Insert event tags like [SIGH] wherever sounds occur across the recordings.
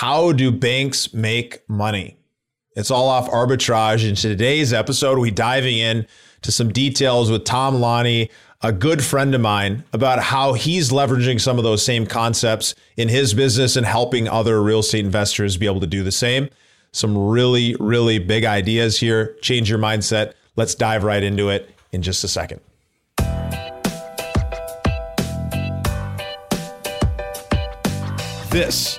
How do banks make money? It's all off arbitrage. In today's episode, we diving in to some details with Tom Laune, a good friend of mine, about how he's leveraging some of those same concepts in his business and helping other real estate investors be able to do the same. Some really, really big ideas here. Change your mindset. Let's dive right into it in just a second. This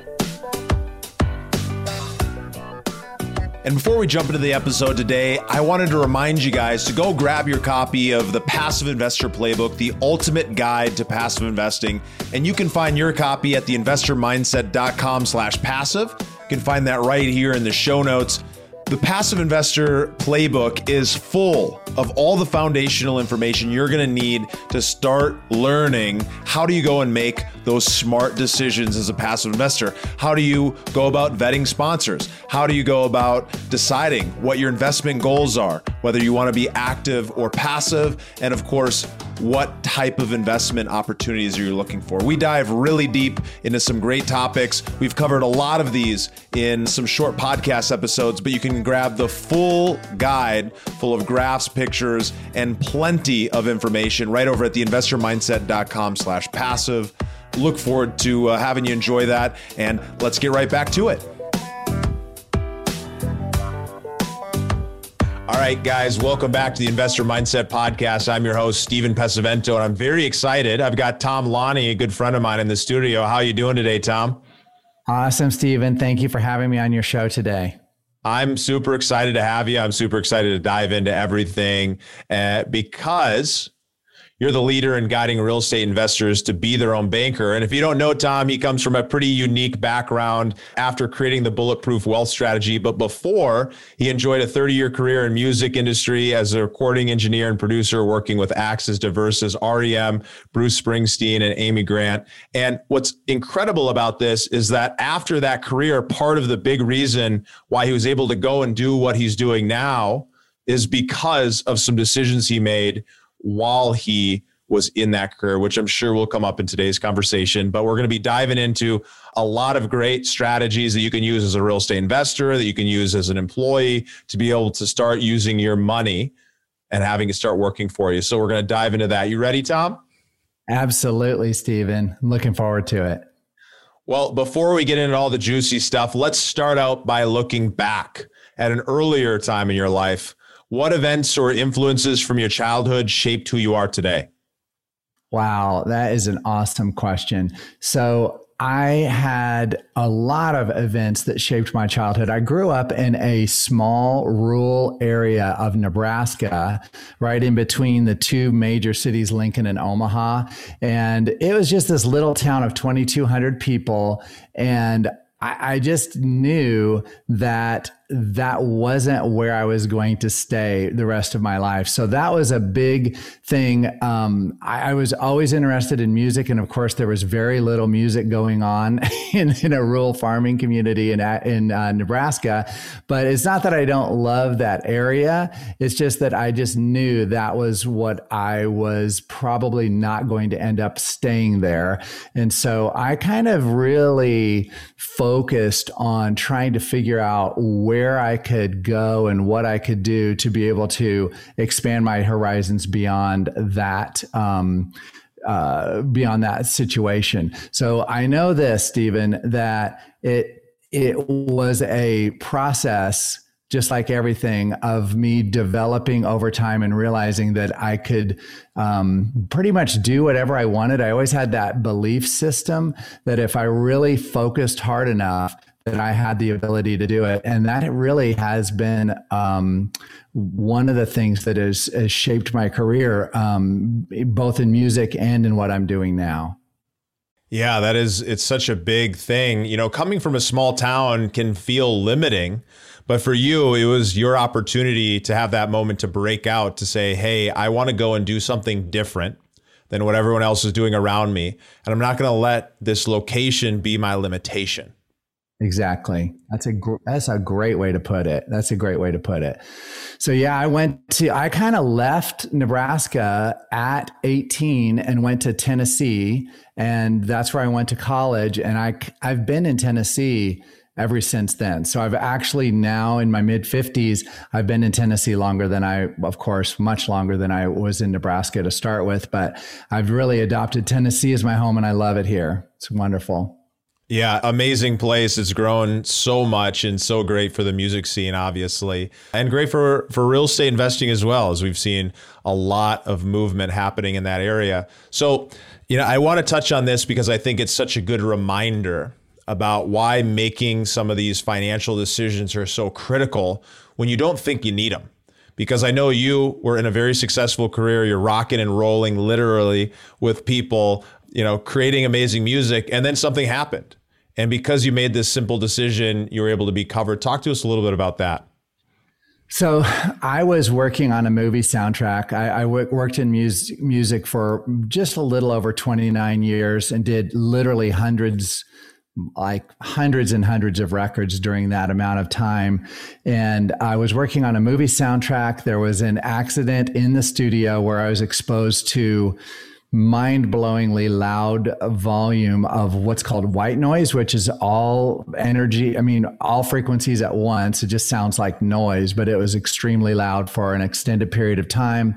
And before we jump into the episode today, I wanted to remind you guys to go grab your copy of the Passive Investor Playbook, the ultimate guide to passive investing. And you can find your copy at theinvestormindset.com slash passive. You can find that right here in the show notes. The Passive Investor Playbook is full of all the foundational information you're going to need to start learning how do you go and make those smart decisions as a passive investor? How do you go about vetting sponsors? How do you go about deciding what your investment goals are, whether you want to be active or passive? And of course, what type of investment opportunities are you looking for? We dive really deep into some great topics. We've covered a lot of these in some short podcast episodes, but you can grab the full guide full of graphs, pictures, and plenty of information right over at theinvestormindset.com slash passive. Look forward to uh, having you enjoy that. And let's get right back to it. All right, guys, welcome back to the Investor Mindset Podcast. I'm your host, Stephen Pesavento, and I'm very excited. I've got Tom Laune, a good friend of mine in the studio. How are you doing today, Tom? Awesome, Stephen. Thank you for having me on your show today. I'm super excited to have you. I'm super excited to dive into everything uh, because you're the leader in guiding real estate investors to be their own banker. And if you don't know Tom, he comes from a pretty unique background after creating the Bulletproof Wealth Strategy. But before, he enjoyed a 30 year career in music industry as a recording engineer and producer, working with acts as diverse as REM, Bruce Springsteen, and Amy Grant. And what's incredible about this is that after that career, part of the big reason why he was able to go and do what he's doing now is because of some decisions he made while he was in that career, which I'm sure will come up in today's conversation. But we're going to be diving into a lot of great strategies that you can use as a real estate investor, that you can use as an employee to be able to start using your money and having it start working for you. So we're going to dive into that. You ready, Tom? Absolutely, Stephen. I'm looking forward to it. Well, before we get into all the juicy stuff, let's start out by looking back at an earlier time in your life what events or influences from your childhood shaped who you are today? Wow, that is an awesome question. So, I had a lot of events that shaped my childhood. I grew up in a small rural area of Nebraska, right in between the two major cities, Lincoln and Omaha. And it was just this little town of 2,200 people. And I, I just knew that that wasn't where I was going to stay the rest of my life. So that was a big thing. Um, I, I, was always interested in music. And of course, there was very little music going on [LAUGHS] in, in a rural farming community in, in uh, Nebraska. But it's not that I don't love that area. It's just that I just knew that was what I was probably not going to end up staying there. And so I kind of really focused on trying to figure out where where I could go and what I could do to be able to expand my horizons beyond that. Um, uh, beyond that situation. So I know this, Stephen, that it it was a process just like everything of me developing over time and realizing that I could um, pretty much do whatever I wanted. I always had that belief system that if I really focused hard enough, that I had the ability to do it. And that really has been um, one of the things that has, has shaped my career, um, both in music and in what I'm doing now. Yeah, that is, it's such a big thing. You know, coming from a small town can feel limiting. But for you, it was your opportunity to have that moment to break out to say, hey, I want to go and do something different than what everyone else is doing around me. And I'm not going to let this location be my limitation. Exactly. That's a gr- that's a great way to put it. That's a great way to put it. So yeah, I went to I kind of left Nebraska at 18 and went to Tennessee and that's where I went to college and I I've been in Tennessee ever since then. So I've actually now in my mid 50s, I've been in Tennessee longer than I, of course, much longer than I was in Nebraska to start with. But I've really adopted Tennessee as my home and I love it here. It's wonderful. Yeah, amazing place. It's grown so much and so great for the music scene, obviously, and great for for real estate investing as well, as we've seen a lot of movement happening in that area. So, you know, I want to touch on this because I think it's such a good reminder about why making some of these financial decisions are so critical when you don't think you need them. Because I know you were in a very successful career, you're rocking and rolling literally with people, you know, creating amazing music, and then something happened and because you made this simple decision, you were able to be covered. Talk to us a little bit about that. So I was working on a movie soundtrack. I, I w- worked in mus- music for just a little over 29 years and did literally hundreds, like hundreds and hundreds of records during that amount of time. And I was working on a movie soundtrack. There was an accident in the studio where I was exposed to mind-blowingly loud volume of what's called white noise which is all energy i mean all frequencies at once. It just sounds like noise but it was extremely loud for an extended period of time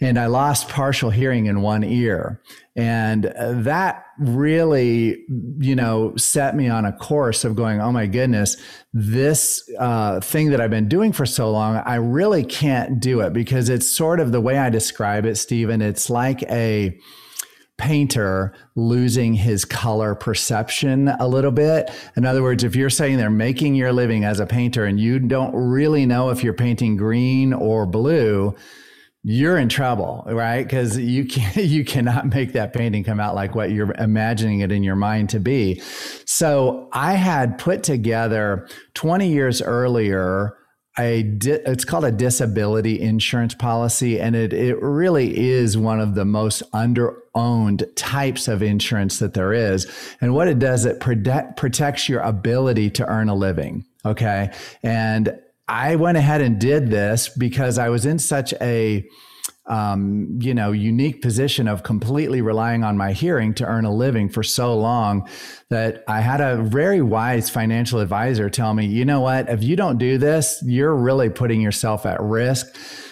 and I lost partial hearing in one ear. And that really, you know, set me on a course of going, oh my goodness, this uh, thing that I've been doing for so long, I really can't do it because it's sort of the way I describe it, Stephen. It's like a, painter losing his color perception a little bit. In other words, if you're saying they're making your living as a painter and you don't really know if you're painting green or blue, you're in trouble, right? Because you can [LAUGHS] you cannot make that painting come out like what you're imagining it in your mind to be. So I had put together 20 years earlier a di- it's called a disability insurance policy and it it really is one of the most under owned types of insurance that there is and what it does it protect, protects your ability to earn a living okay and I went ahead and did this because I was in such a um, you know, unique position of completely relying on my hearing to earn a living for so long that I had a very wise financial advisor tell me, you know what, if you don't do this, you're really putting yourself at risk.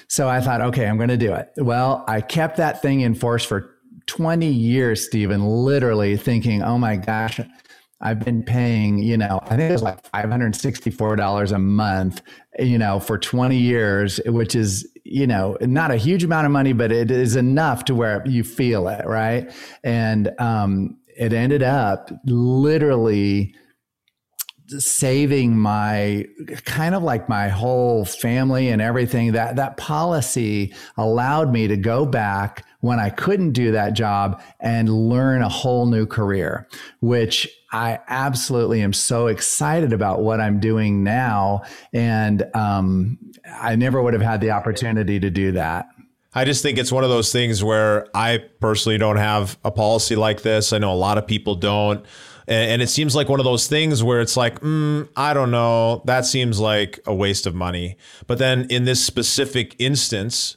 So I thought, okay, I'm going to do it. Well, I kept that thing in force for 20 years, Stephen, literally thinking, oh my gosh, I've been paying, you know, I think it was like $564 a month, you know, for 20 years, which is, you know, not a huge amount of money, but it is enough to where you feel it, right? And um, it ended up literally saving my kind of like my whole family and everything that that policy allowed me to go back when I couldn't do that job and learn a whole new career which I absolutely am so excited about what I'm doing now and um, I never would have had the opportunity to do that I just think it's one of those things where I personally don't have a policy like this. I know a lot of people don't. And, it seems like one of those things where it's like, mm, I don't know, that seems like a waste of money. But then in this specific instance,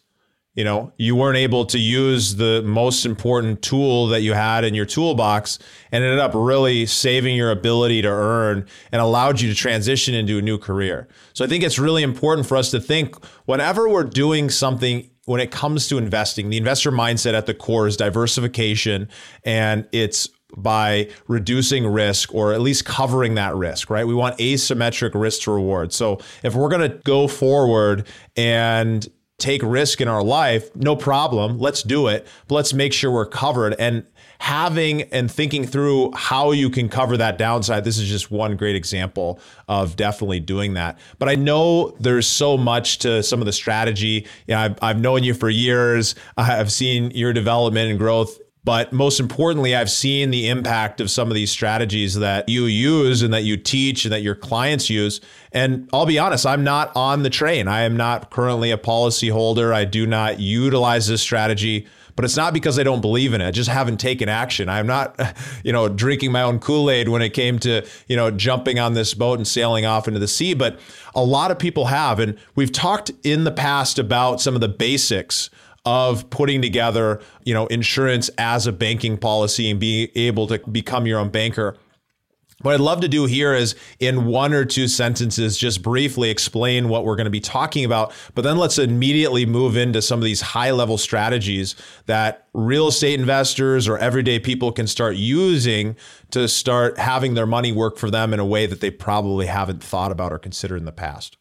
you know, you weren't able to use the most important tool that you had in your toolbox and ended up really saving your ability to earn and allowed you to transition into a new career. So I think it's really important for us to think whenever we're doing something when it comes to investing, the investor mindset at the core is diversification and it's by reducing risk or at least covering that risk, right? We want asymmetric risk to reward. So if we're going to go forward and take risk in our life, no problem. Let's do it. But let's make sure we're covered and having and thinking through how you can cover that downside. This is just one great example of definitely doing that. But I know there's so much to some of the strategy. You know, I've, I've known you for years. I've seen your development and growth but most importantly, I've seen the impact of some of these strategies that you use and that you teach and that your clients use. And I'll be honest, I'm not on the train. I am not currently a policy holder. I do not utilize this strategy, but it's not because I don't believe in it. I just haven't taken action. I'm not, [LAUGHS] you know, drinking my own Kool-Aid when it came to, you know, jumping on this boat and sailing off into the sea, but a lot of people have and we've talked in the past about some of the basics of putting together, you know, insurance as a banking policy and being able to become your own banker. What I'd love to do here is in one or two sentences, just briefly explain what we're going to be talking about. But then let's immediately move into some of these high level strategies that real estate investors or everyday people can start using to start having their money work for them in a way that they probably haven't thought about or considered in the past.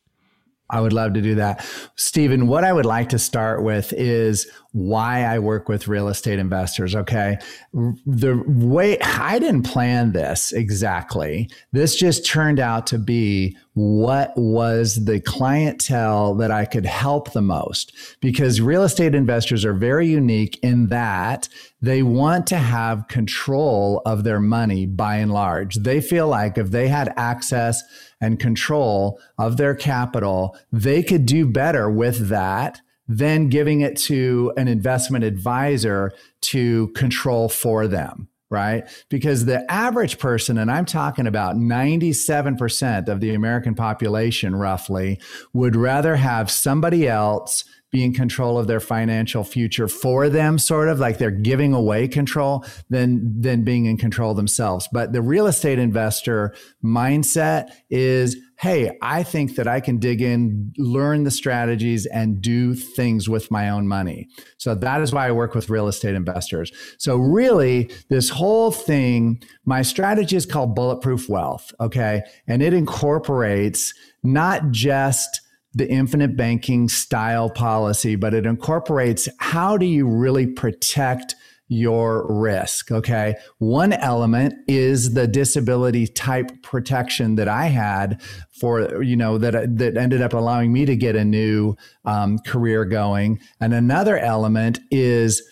I would love to do that. Stephen, what I would like to start with is why I work with real estate investors. Okay. The way I didn't plan this exactly. This just turned out to be what was the clientele that I could help the most because real estate investors are very unique in that they want to have control of their money by and large. They feel like if they had access and control of their capital, they could do better with that than giving it to an investment advisor to control for them right? Because the average person, and I'm talking about 97% of the American population roughly, would rather have somebody else be in control of their financial future for them sort of like they're giving away control than than being in control themselves. But the real estate investor mindset is hey i think that i can dig in learn the strategies and do things with my own money. So that is why i work with real estate investors. So really this whole thing my strategy is called bulletproof wealth okay? And it incorporates not just the infinite banking style policy, but it incorporates how do you really protect your risk. Okay. One element is the disability type protection that I had for, you know, that, that ended up allowing me to get a new um, career going. And another element is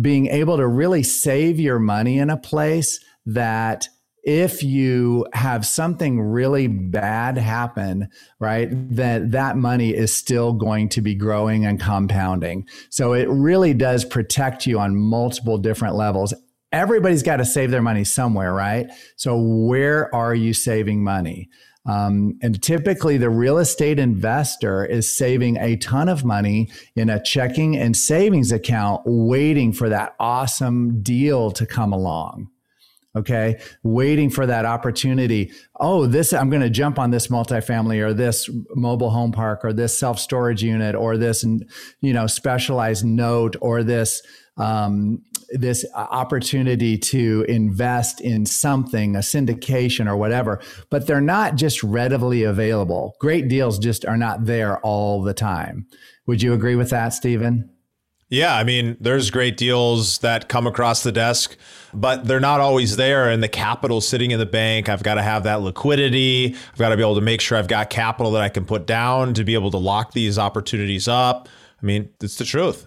being able to really save your money in a place that if you have something really bad happen, right, that that money is still going to be growing and compounding. So it really does protect you on multiple different levels. Everybody's got to save their money somewhere, right? So where are you saving money? Um, and typically, the real estate investor is saving a ton of money in a checking and savings account, waiting for that awesome deal to come along okay waiting for that opportunity oh this i'm going to jump on this multifamily or this mobile home park or this self storage unit or this you know specialized note or this um, this opportunity to invest in something, a syndication or whatever, but they're not just readily available. Great deals just are not there all the time. Would you agree with that, Stephen? Yeah, I mean, there's great deals that come across the desk, but they're not always there. And the capital sitting in the bank, I've got to have that liquidity. I've got to be able to make sure I've got capital that I can put down to be able to lock these opportunities up. I mean, it's the truth.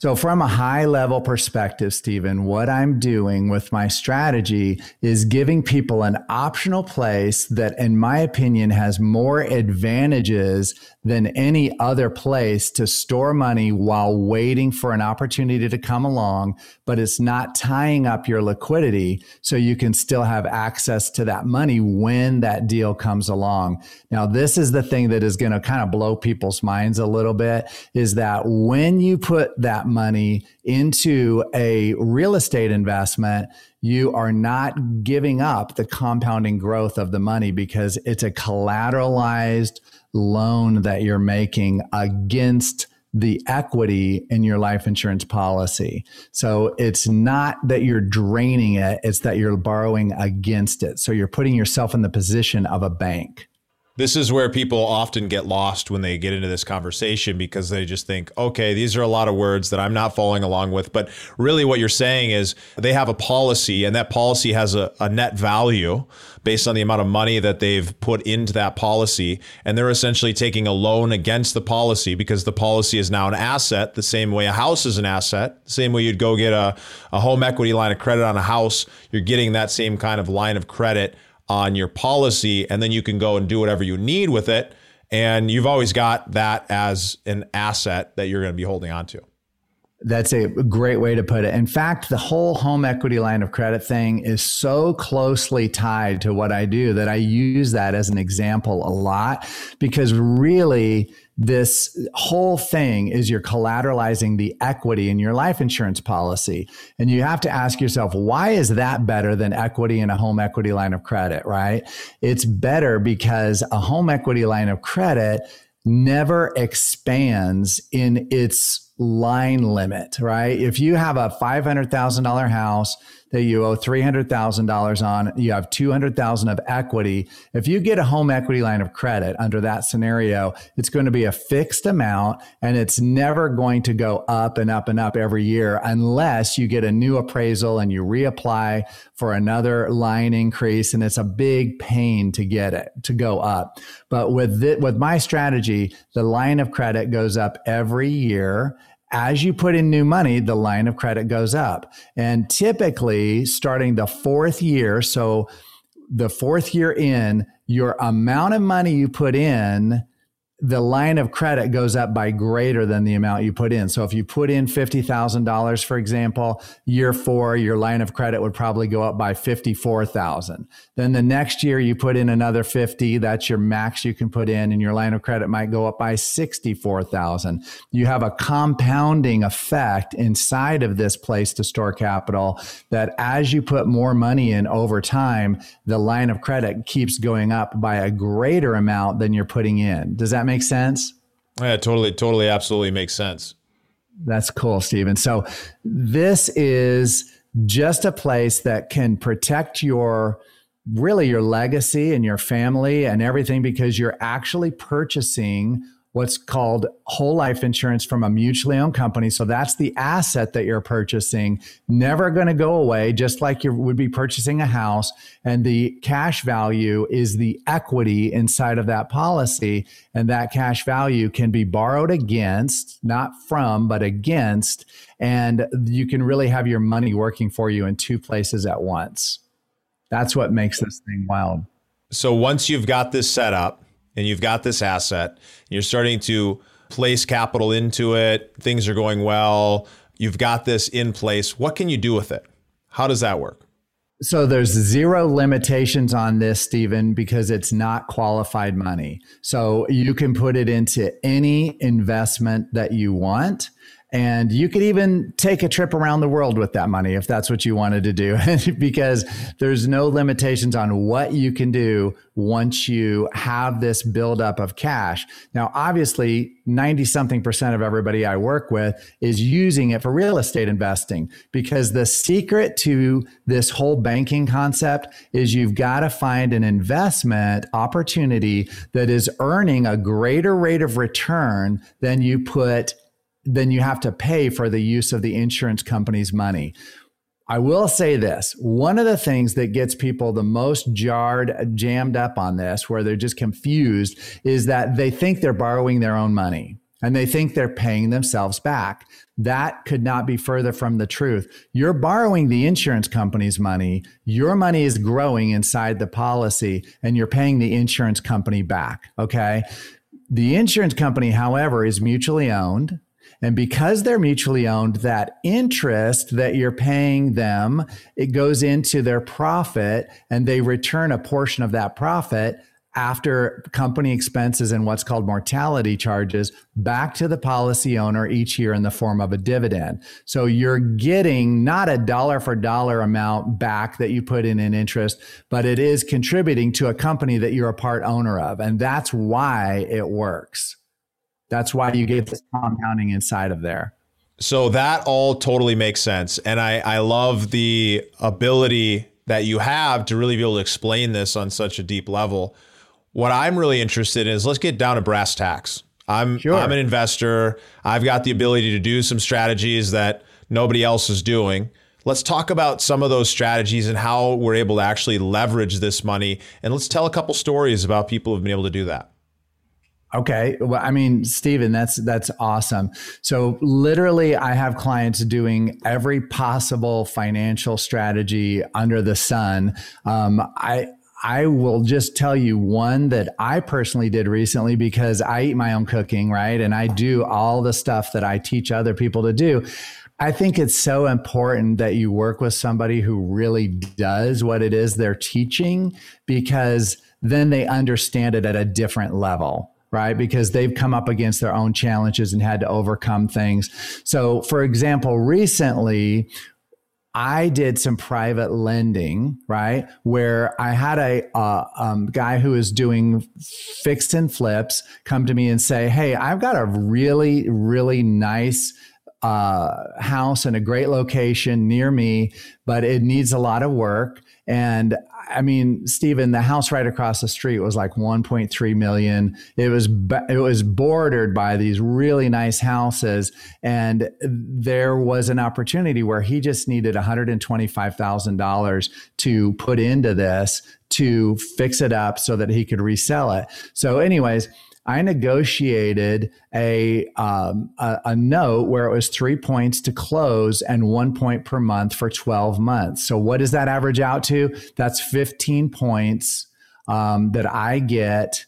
So, from a high level perspective, Stephen, what I'm doing with my strategy is giving people an optional place that, in my opinion, has more advantages than any other place to store money while waiting for an opportunity to come along, but it's not tying up your liquidity so you can still have access to that money when that deal comes along. Now, this is the thing that is going to kind of blow people's minds a little bit is that when you put that money into a real estate investment, you are not giving up the compounding growth of the money because it's a collateralized loan that you're making against the equity in your life insurance policy. So it's not that you're draining it, it's that you're borrowing against it. So you're putting yourself in the position of a bank. This is where people often get lost when they get into this conversation because they just think, okay, these are a lot of words that I'm not following along with. But really, what you're saying is they have a policy, and that policy has a, a net value based on the amount of money that they've put into that policy. And they're essentially taking a loan against the policy because the policy is now an asset, the same way a house is an asset, the same way you'd go get a, a home equity line of credit on a house. You're getting that same kind of line of credit on your policy, and then you can go and do whatever you need with it. And you've always got that as an asset that you're going to be holding on to. That's a great way to put it. In fact, the whole home equity line of credit thing is so closely tied to what I do that I use that as an example a lot because really this whole thing is you're collateralizing the equity in your life insurance policy. And you have to ask yourself, why is that better than equity in a home equity line of credit, right? It's better because a home equity line of credit never expands in its line limit, right? If you have a $500,000 house that you owe $300,000 on, you have 200,000 of equity. If you get a home equity line of credit under that scenario, it's going to be a fixed amount and it's never going to go up and up and up every year unless you get a new appraisal and you reapply for another line increase and it's a big pain to get it to go up. But with it, with my strategy, the line of credit goes up every year as you put in new money, the line of credit goes up. And typically, starting the fourth year, so the fourth year in, your amount of money you put in the line of credit goes up by greater than the amount you put in. So if you put in $50,000, for example, year four, your line of credit would probably go up by 54,000. Then the next year you put in another 50, that's your max you can put in and your line of credit might go up by 64,000. You have a compounding effect inside of this place to store capital that as you put more money in over time, the line of credit keeps going up by a greater amount than you're putting in. Does that make sense? Yeah, totally, totally, absolutely makes sense. That's cool, Stephen. So this is just a place that can protect your really your legacy and your family and everything because you're actually purchasing what's called whole life insurance from a mutually owned company. So that's the asset that you're purchasing, never going to go away, just like you would be purchasing a house. And the cash value is the equity inside of that policy. And that cash value can be borrowed against, not from, but against. And you can really have your money working for you in two places at once. That's what makes this thing wild. So once you've got this set up, and you've got this asset, you're starting to place capital into it, things are going well, you've got this in place. What can you do with it? How does that work? So there's zero limitations on this, Stephen, because it's not qualified money. So you can put it into any investment that you want. And you could even take a trip around the world with that money if that's what you wanted to do, [LAUGHS] because there's no limitations on what you can do once you have this buildup of cash. Now, obviously, 90 something percent of everybody I work with is using it for real estate investing because the secret to this whole banking concept is you've got to find an investment opportunity that is earning a greater rate of return than you put then you have to pay for the use of the insurance company's money. I will say this one of the things that gets people the most jarred, jammed up on this, where they're just confused, is that they think they're borrowing their own money and they think they're paying themselves back. That could not be further from the truth. You're borrowing the insurance company's money. Your money is growing inside the policy and you're paying the insurance company back. Okay. The insurance company, however, is mutually owned. And because they're mutually owned, that interest that you're paying them, it goes into their profit and they return a portion of that profit after company expenses and what's called mortality charges back to the policy owner each year in the form of a dividend. So you're getting not a dollar for dollar amount back that you put in in interest, but it is contributing to a company that you're a part owner of. And that's why it works. That's why you get this compounding inside of there. So that all totally makes sense. And I, I love the ability that you have to really be able to explain this on such a deep level. What I'm really interested in is let's get down to brass tacks. I'm sure. I'm an investor. I've got the ability to do some strategies that nobody else is doing. Let's talk about some of those strategies and how we're able to actually leverage this money. And let's tell a couple stories about people who've been able to do that. Okay. Well, I mean, Stephen, that's that's awesome. So literally I have clients doing every possible financial strategy under the sun. Um, I I will just tell you one that I personally did recently because I eat my own cooking, right? And I do all the stuff that I teach other people to do. I think it's so important that you work with somebody who really does what it is they're teaching because then they understand it at a different level right? Because they've come up against their own challenges and had to overcome things. So, for example, recently I did some private lending, right? Where I had a um, guy who is doing fixed and flips come to me and say, Hey, I've got a really, really nice uh, house in a great location near me, but it needs a lot of work. And I mean, Stephen, the house right across the street was like 1.3 million. It was it was bordered by these really nice houses, and there was an opportunity where he just needed 125 thousand dollars to put into this to fix it up so that he could resell it. So, anyways I negotiated a, um, a, a note where it was three points to close and one point per month for 12 months. So what does that average out to? That's 15 points um, that I get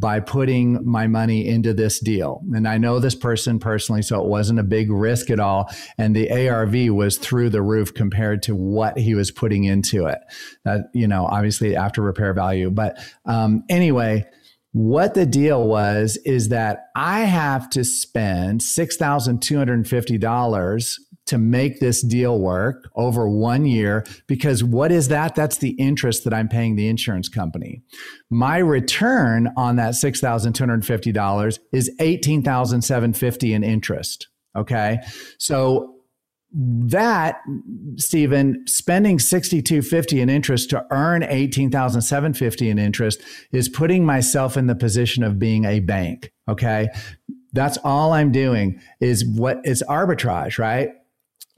by putting my money into this deal. And I know this person personally, so it wasn't a big risk at all. And the ARV was through the roof compared to what he was putting into it. That, you know, obviously after repair value. But um, anyway, what the deal was is that I have to spend $6,250 to make this deal work over one year because what is that? That's the interest that I'm paying the insurance company. My return on that $6,250 is $18,750 in interest. Okay. So that Stephen spending 6250 in interest to earn 18,750 in interest is putting myself in the position of being a bank okay? That's all I'm doing is what is arbitrage right?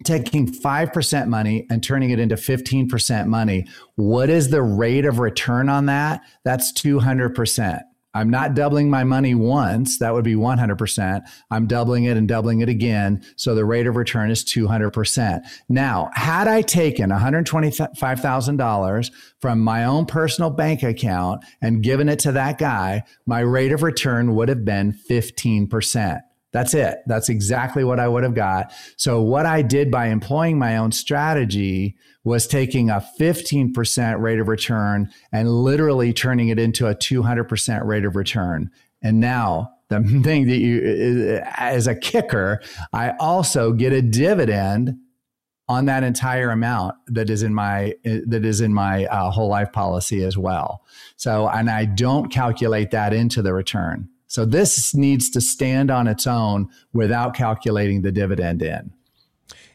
Taking 5% money and turning it into 15% money. What is the rate of return on that? That's 200% I'm not doubling my money once. That would be 100%. I'm doubling it and doubling it again. So the rate of return is 200%. Now, had I taken $125,000 from my own personal bank account and given it to that guy, my rate of return would have been 15%. That's it. That's exactly what I would have got. So, what I did by employing my own strategy was taking a 15% rate of return and literally turning it into a 200% rate of return. And now the [LAUGHS] thing that you, as a kicker, I also get a dividend on that entire amount that is in my that is in my uh, whole life policy as well. So, and I don't calculate that into the return. So this needs to stand on its own without calculating the dividend in.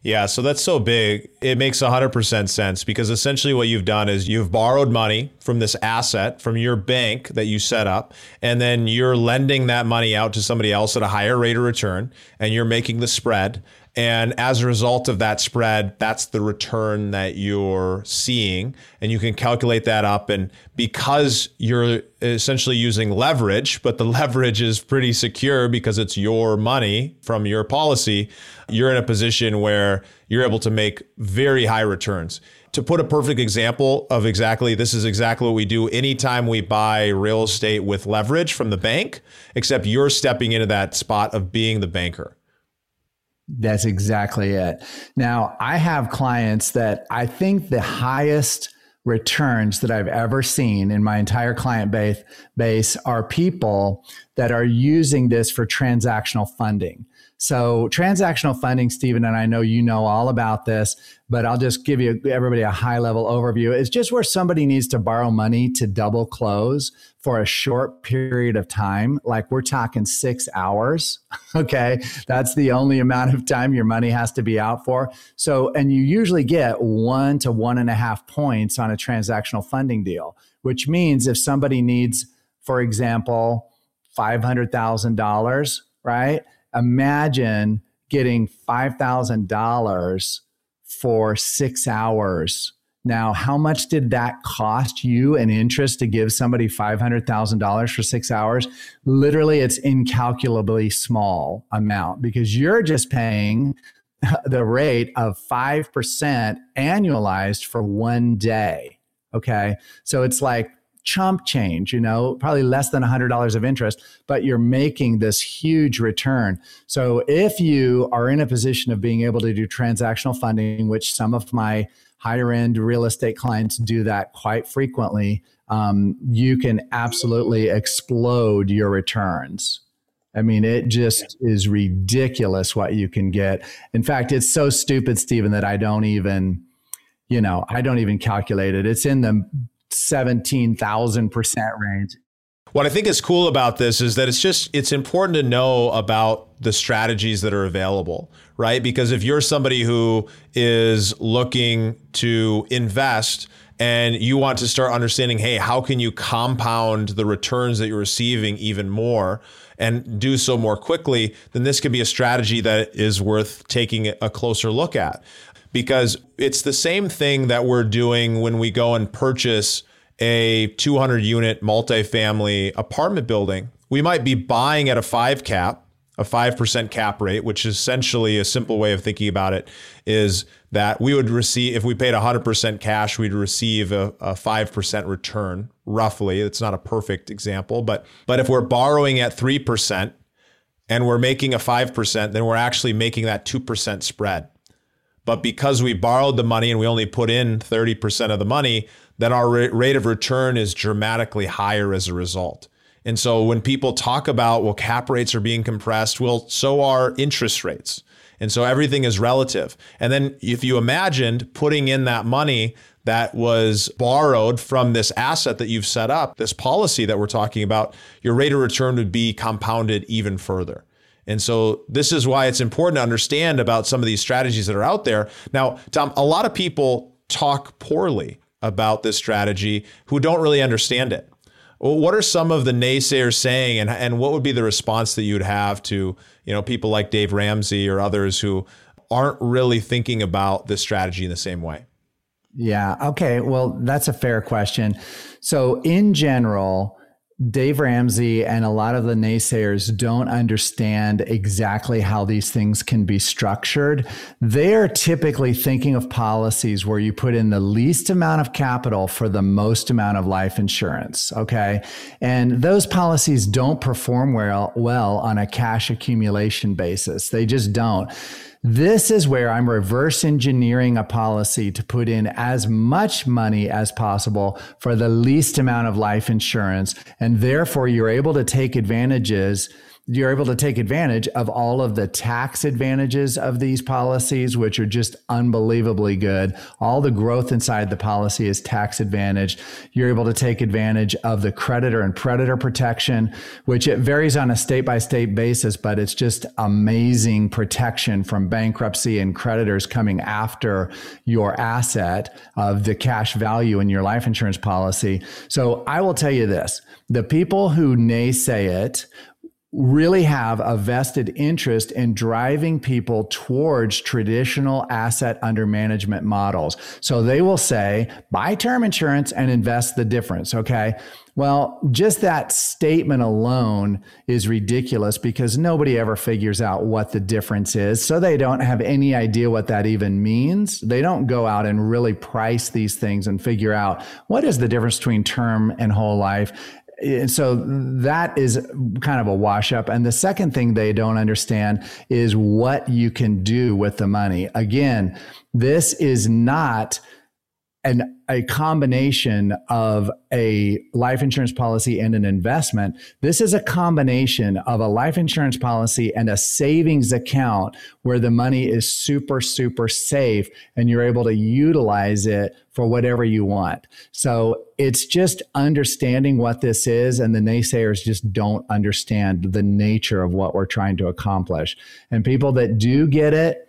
Yeah, so that's so big. It makes 100% sense because essentially what you've done is you've borrowed money from this asset from your bank that you set up, and then you're lending that money out to somebody else at a higher rate of return, and you're making the spread. And as a result of that spread, that's the return that you're seeing. And you can calculate that up. And because you're essentially using leverage, but the [LAUGHS] leverage is pretty secure because it's your money from your policy, you're in a position where you're able to make very high returns. To put a perfect example of exactly this is exactly what we do anytime we buy real estate with leverage from the bank, except you're stepping into that spot of being the banker. That's exactly it. Now, I have clients that I think the highest returns that I've ever seen in my entire client base, base are people that are using this for transactional funding. So transactional funding, Stephen, and I know you know all about this, but I'll just give you everybody a high level overview. It's just where somebody needs to borrow money to double close for a short period of time. Like we're talking six hours. [LAUGHS] Okay. That's the only amount of time your money has to be out for. So, and you usually get one to one and a half points on a transactional funding deal, which means if somebody needs, for example, $500,000, right? Imagine getting $5,000 for six hours. Now, how much did that cost you in interest to give somebody $500,000 for six hours? Literally, it's incalculably small amount because you're just paying [LAUGHS] the rate of 5% annualized for one day. Okay. So it's like chump change, you know, probably less than $100 of interest, but you're making this huge return. So if you are in a position of being able to do transactional funding, which some of my higher end real estate clients do that quite frequently, um, you can absolutely explode your returns. I mean, it just is ridiculous what you can get. In fact, it's so stupid, Stephen, that I don't even, you know, I don't even calculate it. It's in the 17,000% range. What I think is cool about this is that it's just it's important to know about the strategies that are available, right? Because if you're somebody who is looking to invest and you want to start understanding, hey, how can you compound the returns that you're receiving even more and do so more quickly, then this could be a strategy that is worth taking a closer look at because it's the same thing that we're doing when we go and purchase a 200 unit multifamily apartment building. We might be buying at a five cap, a 5% cap rate, which is essentially a simple way of thinking about it is that we would receive, if we paid 100% cash, we'd receive a, a 5% return roughly. It's not a perfect example, but, but if we're borrowing at 3% and we're making a 5%, then we're actually making that 2% spread. But because we borrowed the money and we only put in 30% of the money, then our rate of return is dramatically higher as a result. And so when people talk about, well, cap rates are being compressed, well, so are interest rates. And so everything is relative. And then if you imagined putting in that money that was borrowed from this asset that you've set up, this policy that we're talking about, your rate of return would be compounded even further. And so this is why it's important to understand about some of these strategies that are out there. Now, Tom, a lot of people talk poorly about this strategy who don't really understand it. What are some of the naysayers saying and, and what would be the response that you'd have to, you know, people like Dave Ramsey or others who aren't really thinking about this strategy in the same way? Yeah. Okay. Well, that's a fair question. So, in general, Dave Ramsey and a lot of the naysayers don't understand exactly how these things can be structured. They're typically thinking of policies where you put in the least amount of capital for the most amount of life insurance. Okay. And those policies don't perform well, well on a cash accumulation basis. They just don't. This is where I'm reverse engineering a policy to put in as much money as possible for the least amount of life insurance. And therefore, you're able to take advantages you're able to take advantage of all of the tax advantages of these policies, which are just unbelievably good. All the growth inside the policy is tax advantage. You're able to take advantage of the creditor and predator protection, which it varies on a state by state basis, but it's just amazing protection from bankruptcy and creditors coming after your asset of the cash value in your life insurance policy. So I will tell you this the people who naysay it really have a vested interest in driving people towards traditional asset under management models. So they will say, buy term insurance and invest the difference. Okay. Well, just that statement alone is ridiculous because nobody ever figures out what the difference is. So they don't have any idea what that even means. They don't go out and really price these things and figure out what is the difference between term and whole life and so that is kind of a wash up. And the second thing they don't understand is what you can do with the money. Again, this is not an a combination of a life insurance policy and an investment. This is a combination of a life insurance policy and a savings account where the money is super, super safe and you're able to utilize it for whatever you want. So it's just understanding what this is, and the naysayers just don't understand the nature of what we're trying to accomplish. And people that do get it,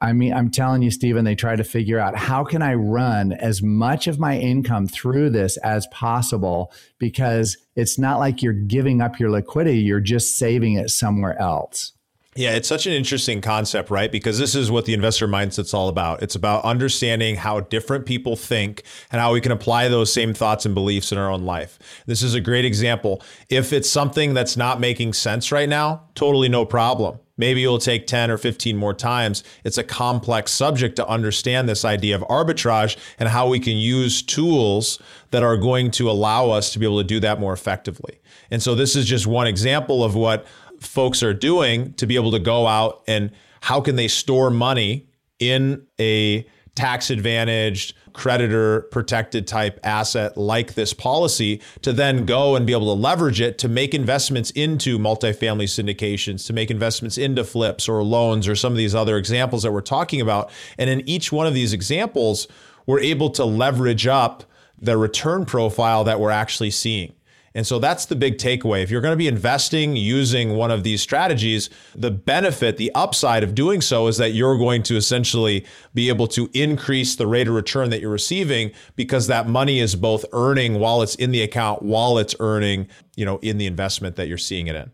I mean, I'm telling you, Stephen, they try to figure out how can I run as much of my income through this as possible because it's not like you're giving up your liquidity, you're just saving it somewhere else. Yeah, it's such an interesting concept, right? Because this is what the investor mindset's all about. It's about understanding how different people think and how we can apply those same thoughts and beliefs in our own life. This is a great example. If it's something that's not making sense right now, totally no problem. Maybe you'll take 10 or 15 more times. It's a complex subject to understand this idea of arbitrage and how we can use tools that are going to allow us to be able to do that more effectively. And so this is just one example of what folks are doing to be able to go out and how can they store money in a tax advantaged creditor protected type asset like this policy to then go and be able to leverage it to make investments into multifamily syndications, to make investments into flips or loans or some of these other examples that we're talking about. And in each one of these examples, we're able to leverage up the return profile that we're actually seeing. And so that's the big takeaway. If you're going to be investing using one of these strategies, the benefit, the upside of doing so is that you're going to essentially be able to increase the rate of return that you're receiving because that money is both earning while it's in the account, while it's earning, you know, in the investment that you're seeing it in.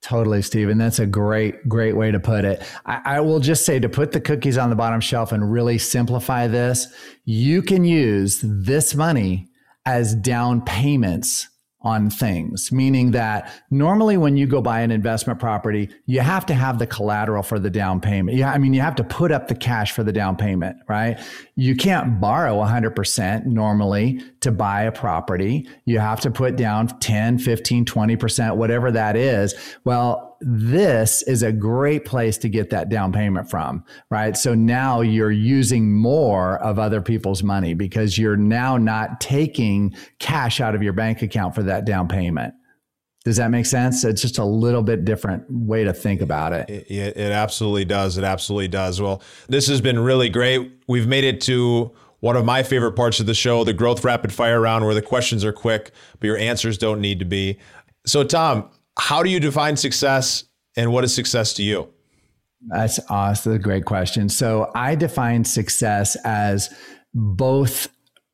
Totally, Steven. That's a great, great way to put it. I, I, will just say to put the cookies on the bottom shelf and really simplify this, you can use this money as down payments on things, meaning that normally when you go buy an investment property, you have to have the collateral for the down payment. Yeah, I mean, you have to put up the cash for the down payment, right? You can't borrow 100% normally to buy a property. You have to put down 10, 15, 20%, whatever that is. Well, this is a great place to get that down payment from, right? So now you're using more of other people's money because you're now not taking cash out of your bank account for that down payment. Does that make sense? It's just a little bit different way to think about it. It, it, it absolutely does. It absolutely does. Well, this has been really great. We've made it to one of my favorite parts of the show, the growth rapid fire round, where the questions are quick, but your answers don't need to be. So, Tom, how do you define success and what is success to you? That's awesome. That's a great question. So I define success as both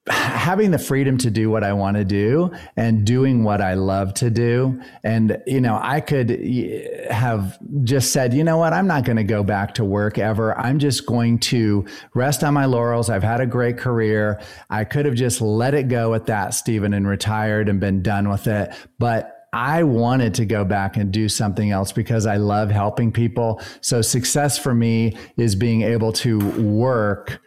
having the freedom to do what I want to do and doing what I love to do. And, you know, I could have just said, you know what, I'm not going to go back to work ever. I'm just going to rest on my laurels. I've had a great career. I could have just let it go at that, Steven, and retired and been done with it. But I wanted to go back and do something else because I love helping people. So success for me is being able to work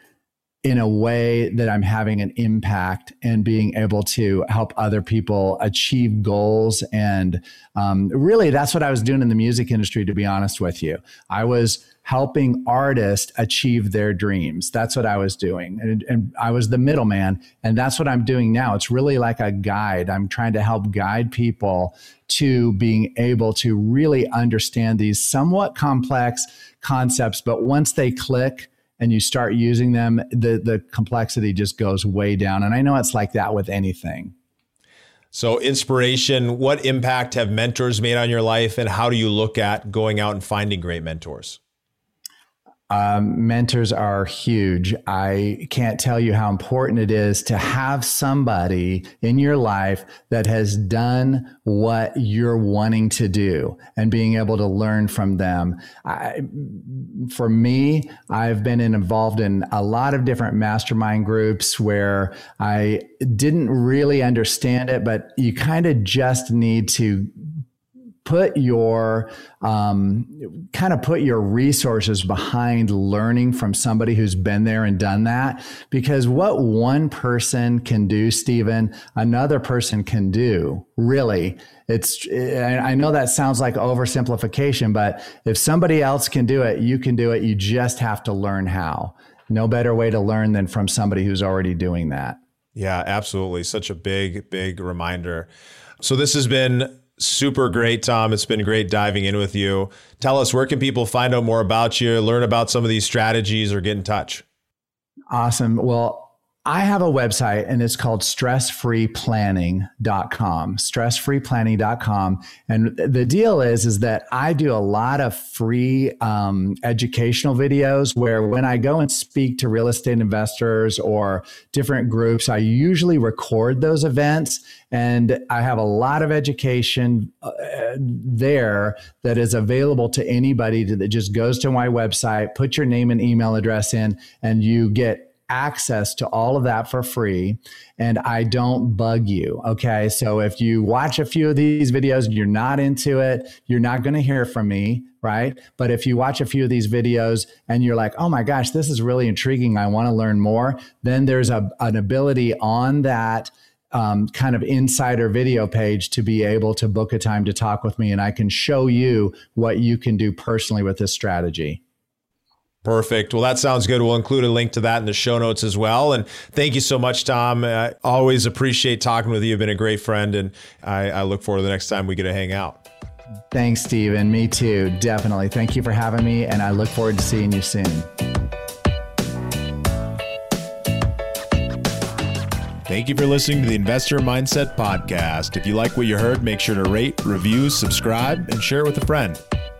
in a way that I'm having an impact and being able to help other people achieve goals. And um, really, that's what I was doing in the music industry, to be honest with you. I was helping artists achieve their dreams. That's what I was doing. And, and, I was the middleman. And that's what I'm doing now. It's really like a guide. I'm trying to help guide people to being able to really understand these somewhat complex concepts. But once they click, and you start using them, the, the complexity just goes way down. And I know it's like that with anything. So, inspiration, what impact have mentors made on your life, and how do you look at going out and finding great mentors? Um, mentors are huge. I can't tell you how important it is to have somebody in your life that has done what you're wanting to do and being able to learn from them. I, for me, I've been involved in a lot of different mastermind groups where I didn't really understand it, but you kind of just need to put your um, kind of put your resources behind learning from somebody who's been there and done that. Because what one person can do steven another person can do really it's i know that sounds like oversimplification but if somebody else can do it you can do it. You just have to learn how. No better way to learn than from somebody who's already doing that. Yeah absolutely. Such a big big reminder. So this has been super great, Tom. It's been great diving in with you. Tell us where can people find out more about you, learn about some of these strategies, or get in touch? Awesome. Well, I have a website and it's called stressfreeplanning.com, stressfreeplanning.com. And the deal is, is that I do a lot of free um, educational videos where when I go and speak to real estate investors or different groups, I usually record those events and I have a lot of education uh, there that is available to anybody that just goes to my website, put your name and email address in, and you get access to all of that for free and I don't bug you. Okay. So if you watch a few of these videos and you're not into it, you're not going to hear from me. Right. But if you watch a few of these videos and you're like, oh my gosh, this is really intriguing. I want to learn more. Then there's a, an ability on that um, kind of insider video page to be able to book a time to talk with me and I can show you what you can do personally with this strategy. Perfect. Well, that sounds good. We'll include a link to that in the show notes as well. And thank you so much, Tom. I always appreciate talking with you. You've been a great friend, and I, I look forward to the next time we get to hang out. Thanks, Steven. Me too. Definitely. Thank you for having me, and I look forward to seeing you soon. Thank you for listening to the Investor Mindset Podcast. If you like what you heard, make sure to rate, review, subscribe, and share it with a friend.